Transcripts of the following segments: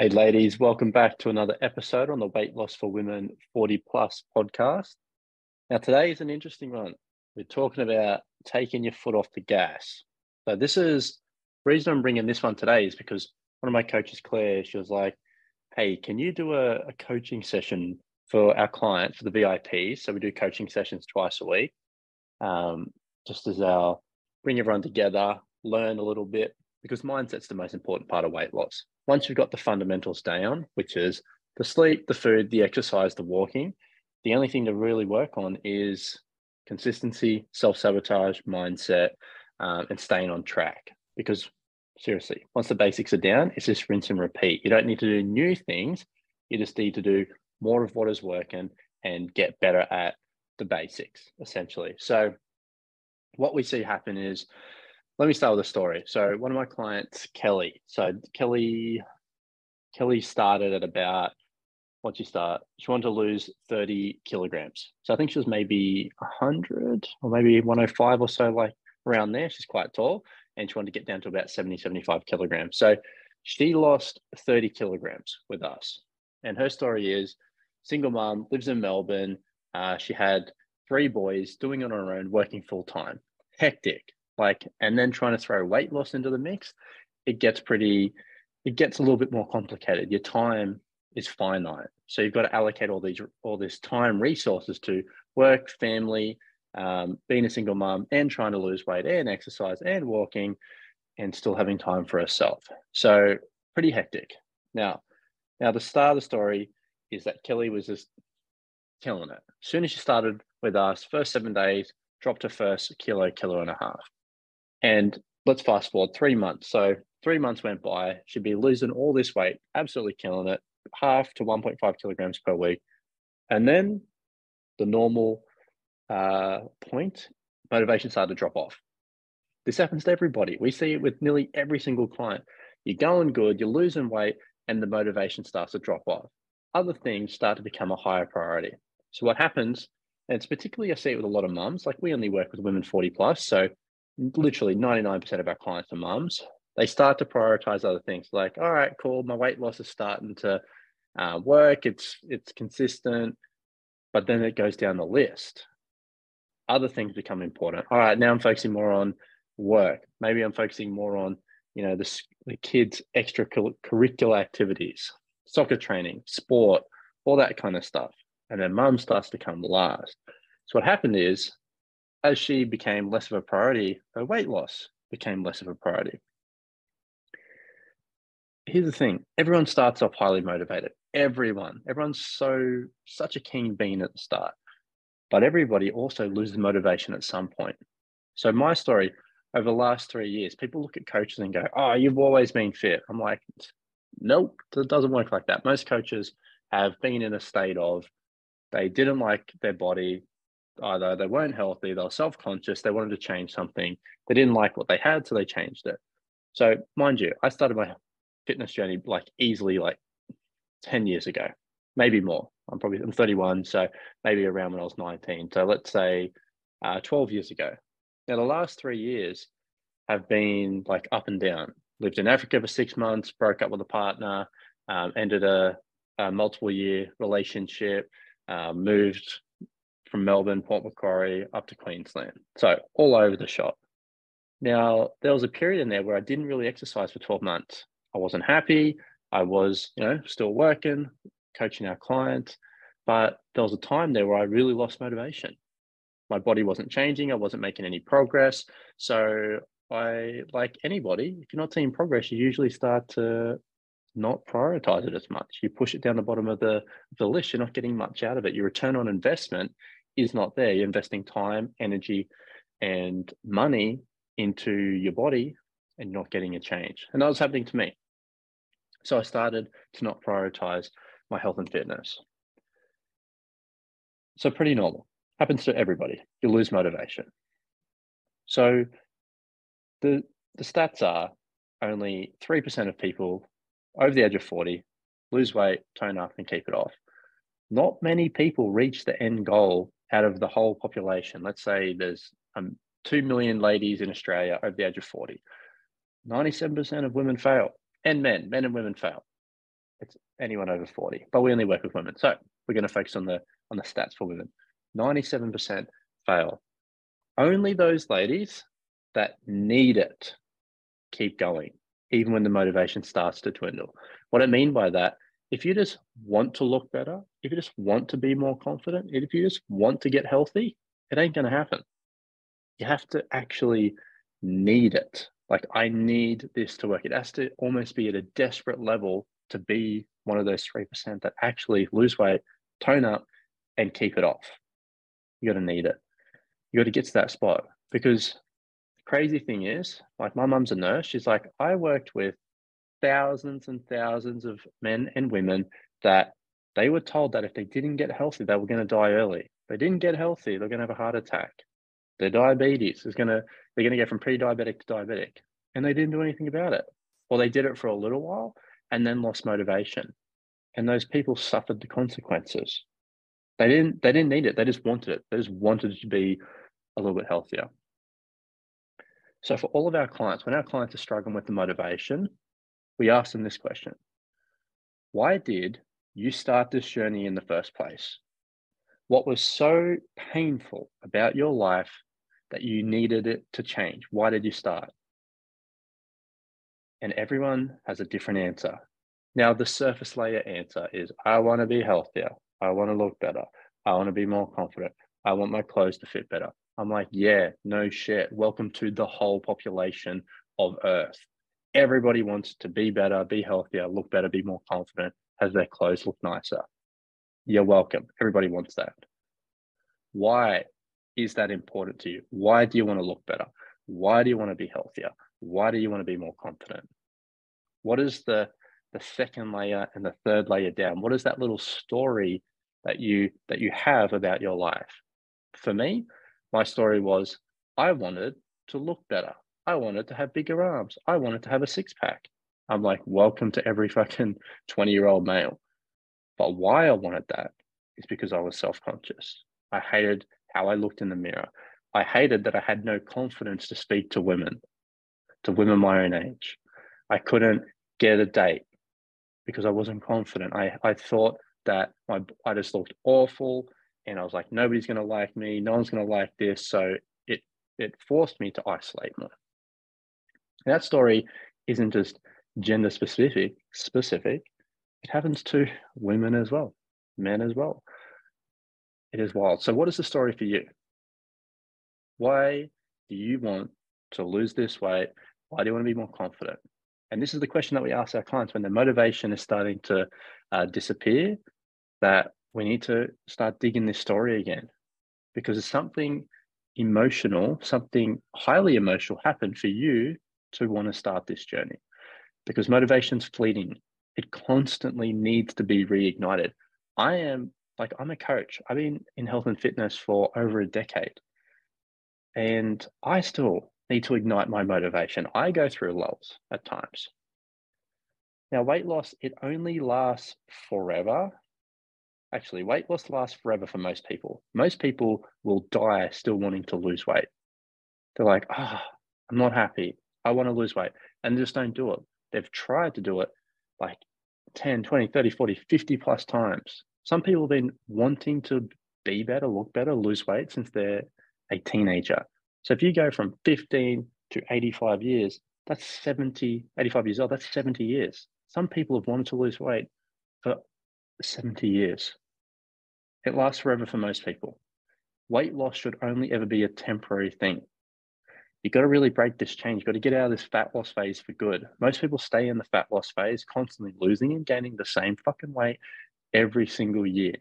Hey, ladies, welcome back to another episode on the Weight Loss for Women 40 Plus podcast. Now, today is an interesting one. We're talking about taking your foot off the gas. So, this is reason I'm bringing this one today is because one of my coaches, Claire, she was like, Hey, can you do a, a coaching session for our client, for the VIPs? So, we do coaching sessions twice a week, um, just as our bring everyone together, learn a little bit, because mindset's the most important part of weight loss once you've got the fundamentals down, which is the sleep, the food, the exercise, the walking, the only thing to really work on is consistency, self sabotage, mindset, um, and staying on track. Because seriously, once the basics are down, it's just rinse and repeat. You don't need to do new things. You just need to do more of what is working and get better at the basics, essentially. So, what we see happen is let me start with a story. So one of my clients, Kelly. So Kelly, Kelly started at about what she start? She wanted to lose 30 kilograms. So I think she was maybe 100 or maybe 105 or so, like around there. She's quite tall and she wanted to get down to about 70, 75 kilograms. So she lost 30 kilograms with us. And her story is single mom, lives in Melbourne. Uh, she had three boys doing it on her own, working full time. Hectic like and then trying to throw weight loss into the mix it gets pretty it gets a little bit more complicated. Your time is finite. So you've got to allocate all these all this time resources to work family um, being a single mom and trying to lose weight and exercise and walking and still having time for herself. So pretty hectic. Now now the start of the story is that kelly was just killing it. As soon as she started with us first seven days dropped her first kilo kilo and a half and let's fast forward three months. So three months went by. She'd be losing all this weight, absolutely killing it, half to 1.5 kilograms per week. And then the normal uh, point, motivation started to drop off. This happens to everybody. We see it with nearly every single client. You're going good, you're losing weight, and the motivation starts to drop off. Other things start to become a higher priority. So what happens, and it's particularly I see it with a lot of mums, like we only work with women 40 plus. So literally 99% of our clients are mums. They start to prioritize other things like, all right, cool, my weight loss is starting to uh, work, it's it's consistent, but then it goes down the list. Other things become important. All right, now I'm focusing more on work. Maybe I'm focusing more on, you know, the, the kids' extracurricular activities, soccer training, sport, all that kind of stuff. And then mum starts to come last. So what happened is as she became less of a priority, her weight loss became less of a priority. Here's the thing everyone starts off highly motivated. Everyone, everyone's so, such a keen bean at the start, but everybody also loses motivation at some point. So, my story over the last three years, people look at coaches and go, Oh, you've always been fit. I'm like, Nope, it doesn't work like that. Most coaches have been in a state of they didn't like their body, either they weren't healthy, they were self conscious, they wanted to change something, they didn't like what they had, so they changed it. So, mind you, I started my fitness journey like easily like 10 years ago, maybe more. I'm probably I'm 31, so maybe around when I was 19. So let's say uh, 12 years ago. Now the last three years have been like up and down. Lived in Africa for six months, broke up with a partner, um, ended a, a, multiple year relationship, uh, moved from Melbourne, Port Macquarie, up to Queensland. So all over the shop. Now, there was a period in there where I didn't really exercise for 12 months. I wasn't happy. I was, you know, still working, coaching our clients, but there was a time there where I really lost motivation. My body wasn't changing. I wasn't making any progress. So I, like anybody, if you're not seeing progress, you usually start to not prioritize it as much. You push it down the bottom of the, the list. You're not getting much out of it. Your return on investment is not there. You're investing time, energy, and money into your body and not getting a change. And that was happening to me. So I started to not prioritize my health and fitness. So pretty normal. Happens to everybody. You lose motivation. So the the stats are only 3% of people over the age of 40 lose weight, tone up, and keep it off. Not many people reach the end goal out of the whole population, let's say there's um, 2 million ladies in Australia over the age of 40, 97% of women fail, and men, men and women fail. it's anyone over 40, but we only work with women. So we're going to focus on the on the stats for women. 97% fail. Only those ladies that need it keep going, even when the motivation starts to dwindle. What I mean by that, if you just want to look better, if you just want to be more confident, if you just want to get healthy, it ain't going to happen. You have to actually need it. Like, I need this to work. It has to almost be at a desperate level to be one of those 3% that actually lose weight, tone up, and keep it off. You got to need it. You got to get to that spot because the crazy thing is, like, my mum's a nurse. She's like, I worked with thousands and thousands of men and women that they were told that if they didn't get healthy, they were going to die early. They didn't get healthy, they're going to have a heart attack. Their diabetes is going to, they're going to go from pre-diabetic to diabetic. And they didn't do anything about it. Or they did it for a little while and then lost motivation. And those people suffered the consequences. They didn't, they didn't need it. They just wanted it. They just wanted to be a little bit healthier. So for all of our clients, when our clients are struggling with the motivation, we ask them this question Why did you start this journey in the first place? What was so painful about your life that you needed it to change? Why did you start? And everyone has a different answer. Now, the surface layer answer is I want to be healthier. I want to look better. I want to be more confident. I want my clothes to fit better. I'm like, yeah, no shit. Welcome to the whole population of Earth. Everybody wants to be better, be healthier, look better, be more confident, have their clothes look nicer. You're welcome. Everybody wants that. Why is that important to you? Why do you want to look better? Why do you want to be healthier? Why do you want to be more confident? What is the the second layer and the third layer down? What is that little story that you that you have about your life? For me, my story was I wanted to look better. I wanted to have bigger arms. I wanted to have a six pack. I'm like, welcome to every fucking 20 year old male. But why I wanted that is because I was self conscious. I hated how I looked in the mirror. I hated that I had no confidence to speak to women, to women my own age. I couldn't get a date because I wasn't confident. I, I thought that my I just looked awful and I was like, nobody's gonna like me, no one's gonna like this. So it it forced me to isolate more that story isn't just gender specific specific it happens to women as well men as well. It is wild. So what is the story for you? Why do you want to lose this weight? Why do you want to be more confident? And this is the question that we ask our clients when their motivation is starting to uh, disappear that we need to start digging this story again. Because it's something emotional something highly emotional happened for you to want to start this journey because motivation's fleeting. It constantly needs to be reignited. I am like, I'm a coach. I've been in health and fitness for over a decade. And I still need to ignite my motivation. I go through lulls at times. Now, weight loss, it only lasts forever. Actually, weight loss lasts forever for most people. Most people will die still wanting to lose weight. They're like, ah, oh, I'm not happy. I want to lose weight and they just don't do it. They've tried to do it like 10, 20, 30, 40, 50 plus times. Some people have been wanting to be better, look better, lose weight since they're a teenager. So if you go from 15 to 85 years, that's 70, 85 years old, that's 70 years. Some people have wanted to lose weight for 70 years. It lasts forever for most people. Weight loss should only ever be a temporary thing you got to really break this change. You've got to get out of this fat loss phase for good. Most people stay in the fat loss phase, constantly losing and gaining the same fucking weight every single year.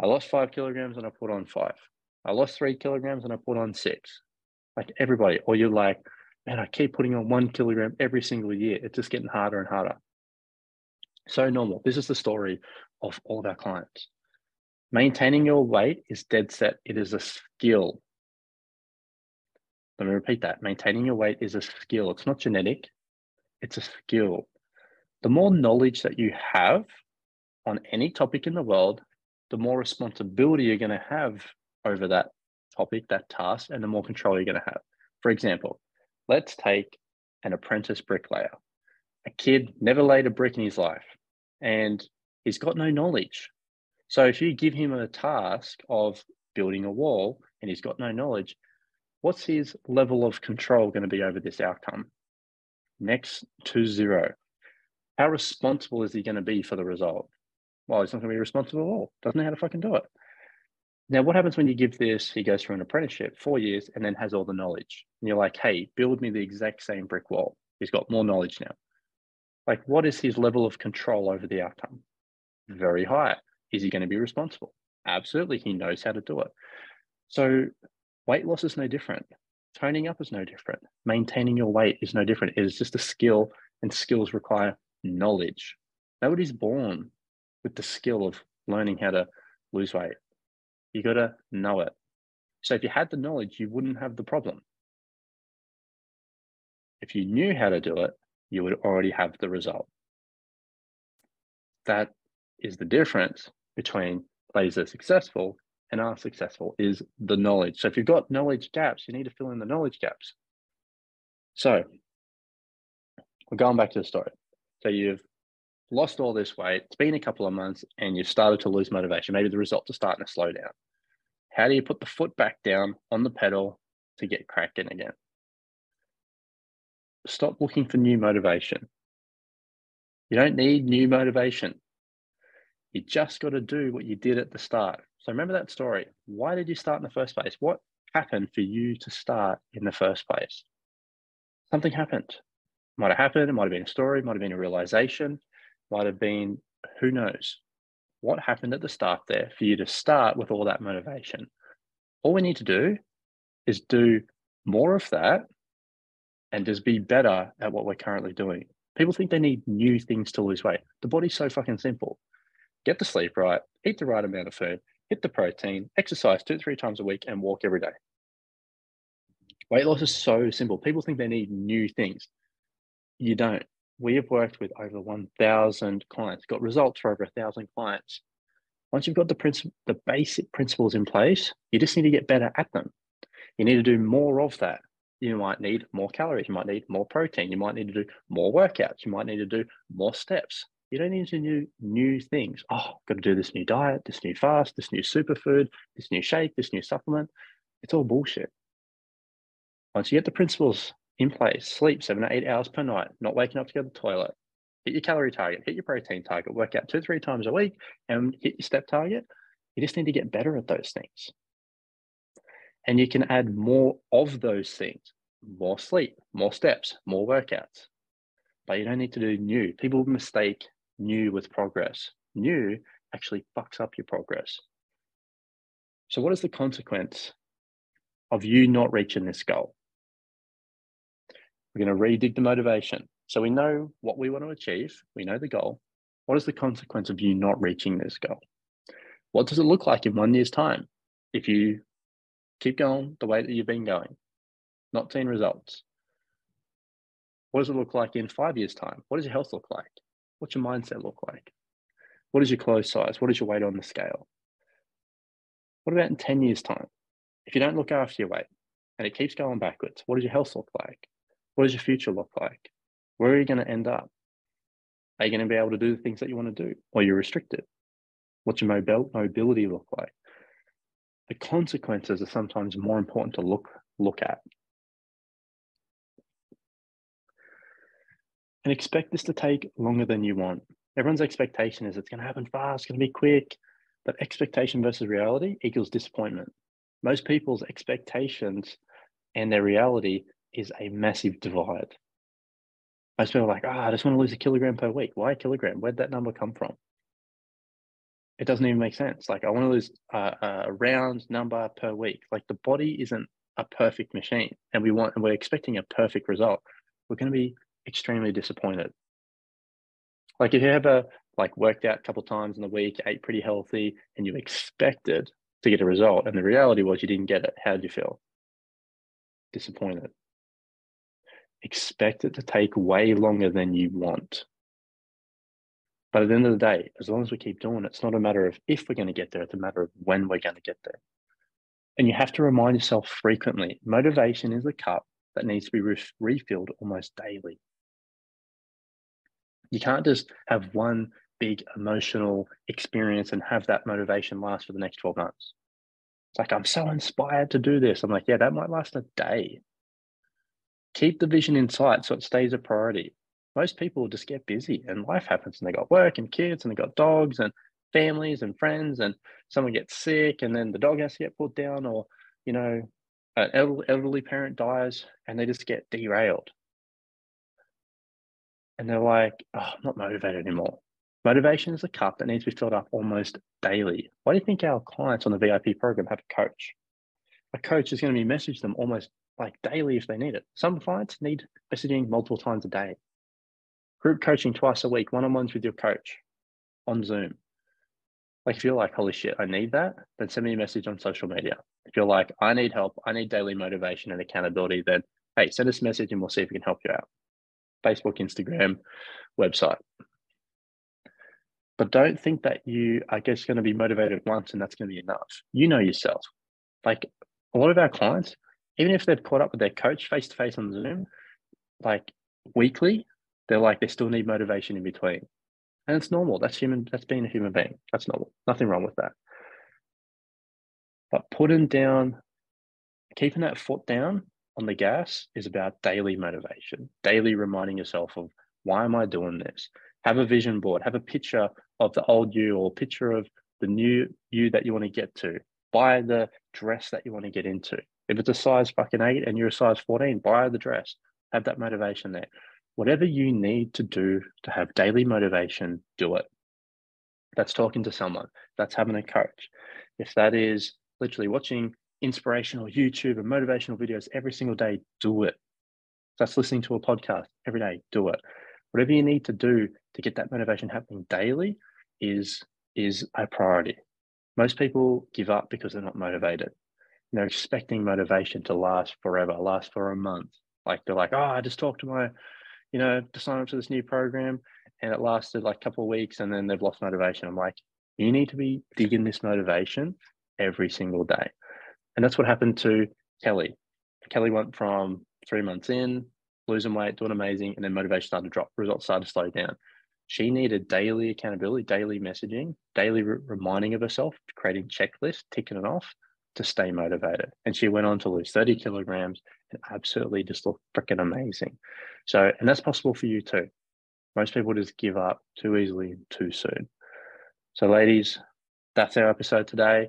I lost five kilograms and I put on five. I lost three kilograms and I put on six. Like everybody, or you're like, man, I keep putting on one kilogram every single year. It's just getting harder and harder. So normal. This is the story of all of our clients. Maintaining your weight is dead set. It is a skill. Let me repeat that. Maintaining your weight is a skill. It's not genetic, it's a skill. The more knowledge that you have on any topic in the world, the more responsibility you're going to have over that topic, that task, and the more control you're going to have. For example, let's take an apprentice bricklayer. A kid never laid a brick in his life. and he's got no knowledge. So if you give him a task of building a wall and he's got no knowledge, what's his level of control going to be over this outcome? Next to zero. How responsible is he going to be for the result? Well, he's not going to be responsible at all. Doesn't know how to fucking do it. Now, what happens when you give this? He goes through an apprenticeship, four years, and then has all the knowledge. And you're like, hey, build me the exact same brick wall. He's got more knowledge now. Like, what is his level of control over the outcome? Very high. Is he going to be responsible? Absolutely. He knows how to do it. So, weight loss is no different. Toning up is no different. Maintaining your weight is no different. It is just a skill, and skills require knowledge. Nobody's born with the skill of learning how to lose weight. You got to know it. So if you had the knowledge, you wouldn't have the problem. If you knew how to do it, you would already have the result. That is the difference between are successful and are successful is the knowledge. So if you've got knowledge gaps, you need to fill in the knowledge gaps. So we're going back to the story. So you've lost all this weight, it's been a couple of months, and you've started to lose motivation. Maybe the results are starting to slow down. How do you put the foot back down on the pedal to get cracking again? Stop looking for new motivation. You don't need new motivation. You just got to do what you did at the start. So remember that story. Why did you start in the first place? What happened for you to start in the first place? Something happened. Might have happened, it might have been a story, might have been a realization, might have been who knows what happened at the start there for you to start with all that motivation. All we need to do is do more of that and just be better at what we're currently doing. People think they need new things to lose weight. The body's so fucking simple. Get the sleep right, eat the right amount of food, hit the protein, exercise two, three times a week, and walk every day. Weight loss is so simple. People think they need new things. You don't we have worked with over 1,000 clients, got results for over 1,000 clients. Once you've got the, princi- the basic principles in place, you just need to get better at them. You need to do more of that. You might need more calories, you might need more protein, you might need to do more workouts, you might need to do more steps. You don't need to do new things. Oh, I've got to do this new diet, this new fast, this new superfood, this new shake, this new supplement. It's all bullshit. Once you get the principles in place, sleep seven to eight hours per night, not waking up to go to the toilet, hit your calorie target, hit your protein target, work out two, three times a week, and hit your step target. You just need to get better at those things. And you can add more of those things more sleep, more steps, more workouts. But you don't need to do new. People mistake new with progress. New actually fucks up your progress. So, what is the consequence of you not reaching this goal? We're going to redig the motivation. So we know what we want to achieve, we know the goal. What is the consequence of you not reaching this goal? What does it look like in one year's time if you keep going the way that you've been going, not seeing results? What does it look like in five years' time? What does your health look like? What's your mindset look like? What is your clothes size? What is your weight on the scale? What about in 10 years' time? If you don't look after your weight and it keeps going backwards, what does your health look like? What does your future look like? Where are you going to end up? Are you going to be able to do the things that you want to do? Or you're restricted? What's your mobility look like? The consequences are sometimes more important to look look at. And expect this to take longer than you want. Everyone's expectation is it's going to happen fast, it's going to be quick. But expectation versus reality equals disappointment. Most people's expectations and their reality is a massive divide. Most people are like, ah, oh, I just want to lose a kilogram per week. Why a kilogram? Where'd that number come from? It doesn't even make sense. Like, I want to lose a, a round number per week. Like, the body isn't a perfect machine, and we want, and we're expecting a perfect result. We're going to be extremely disappointed. Like, if you ever like worked out a couple times in the week, ate pretty healthy, and you expected to get a result, and the reality was you didn't get it, how did you feel? Disappointed expect it to take way longer than you want. But at the end of the day, as long as we keep doing it, it's not a matter of if we're going to get there, it's a matter of when we're going to get there. And you have to remind yourself frequently motivation is a cup that needs to be re- refilled almost daily. You can't just have one big emotional experience and have that motivation last for the next 12 months. It's like, I'm so inspired to do this. I'm like, yeah, that might last a day. Keep the vision in sight so it stays a priority. Most people just get busy and life happens and they got work and kids and they got dogs and families and friends and someone gets sick and then the dog has to get put down or, you know, an elderly parent dies and they just get derailed. And they're like, oh, I'm not motivated anymore. Motivation is a cup that needs to be filled up almost daily. Why do you think our clients on the VIP program have a coach? A coach is going to be message them almost like daily if they need it. Some clients need messaging multiple times a day. Group coaching twice a week, one on ones with your coach on Zoom. Like if you're like, holy shit, I need that, then send me a message on social media. If you're like, I need help, I need daily motivation and accountability, then hey, send us a message and we'll see if we can help you out. Facebook, Instagram, website. But don't think that you are just going to be motivated once and that's going to be enough. You know yourself. Like a lot of our clients, even if they've caught up with their coach face to face on Zoom, like weekly, they're like they still need motivation in between. And it's normal. That's human, that's being a human being. That's normal. Nothing wrong with that. But putting down, keeping that foot down on the gas is about daily motivation, daily reminding yourself of why am I doing this? Have a vision board, have a picture of the old you or picture of the new you that you want to get to. Buy the dress that you want to get into. If it's a size fucking eight and you're a size 14, buy the dress. Have that motivation there. Whatever you need to do to have daily motivation, do it. That's talking to someone, that's having a coach. If that is literally watching inspirational YouTube and motivational videos every single day, do it. That's listening to a podcast every day, do it. Whatever you need to do to get that motivation happening daily is is a priority. Most people give up because they're not motivated. they're expecting motivation to last forever, last for a month. Like they're like, oh, I just talked to my, you know, to sign up to this new program, and it lasted like a couple of weeks, and then they've lost motivation. I'm like, you need to be digging this motivation every single day. And that's what happened to Kelly. Kelly went from three months in, losing weight, doing amazing, and then motivation started to drop, results started to slow down. She needed daily accountability, daily messaging, daily re- reminding of herself, creating checklists, ticking it off to stay motivated. And she went on to lose 30 kilograms and absolutely just look freaking amazing. So, and that's possible for you too. Most people just give up too easily and too soon. So, ladies, that's our episode today.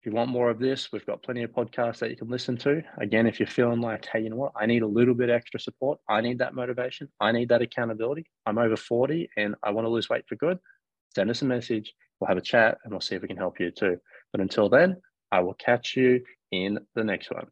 If you want more of this, we've got plenty of podcasts that you can listen to. Again, if you're feeling like, hey, you know what, I need a little bit extra support, I need that motivation, I need that accountability. I'm over 40 and I want to lose weight for good. Send us a message. We'll have a chat and we'll see if we can help you too. But until then, I will catch you in the next one.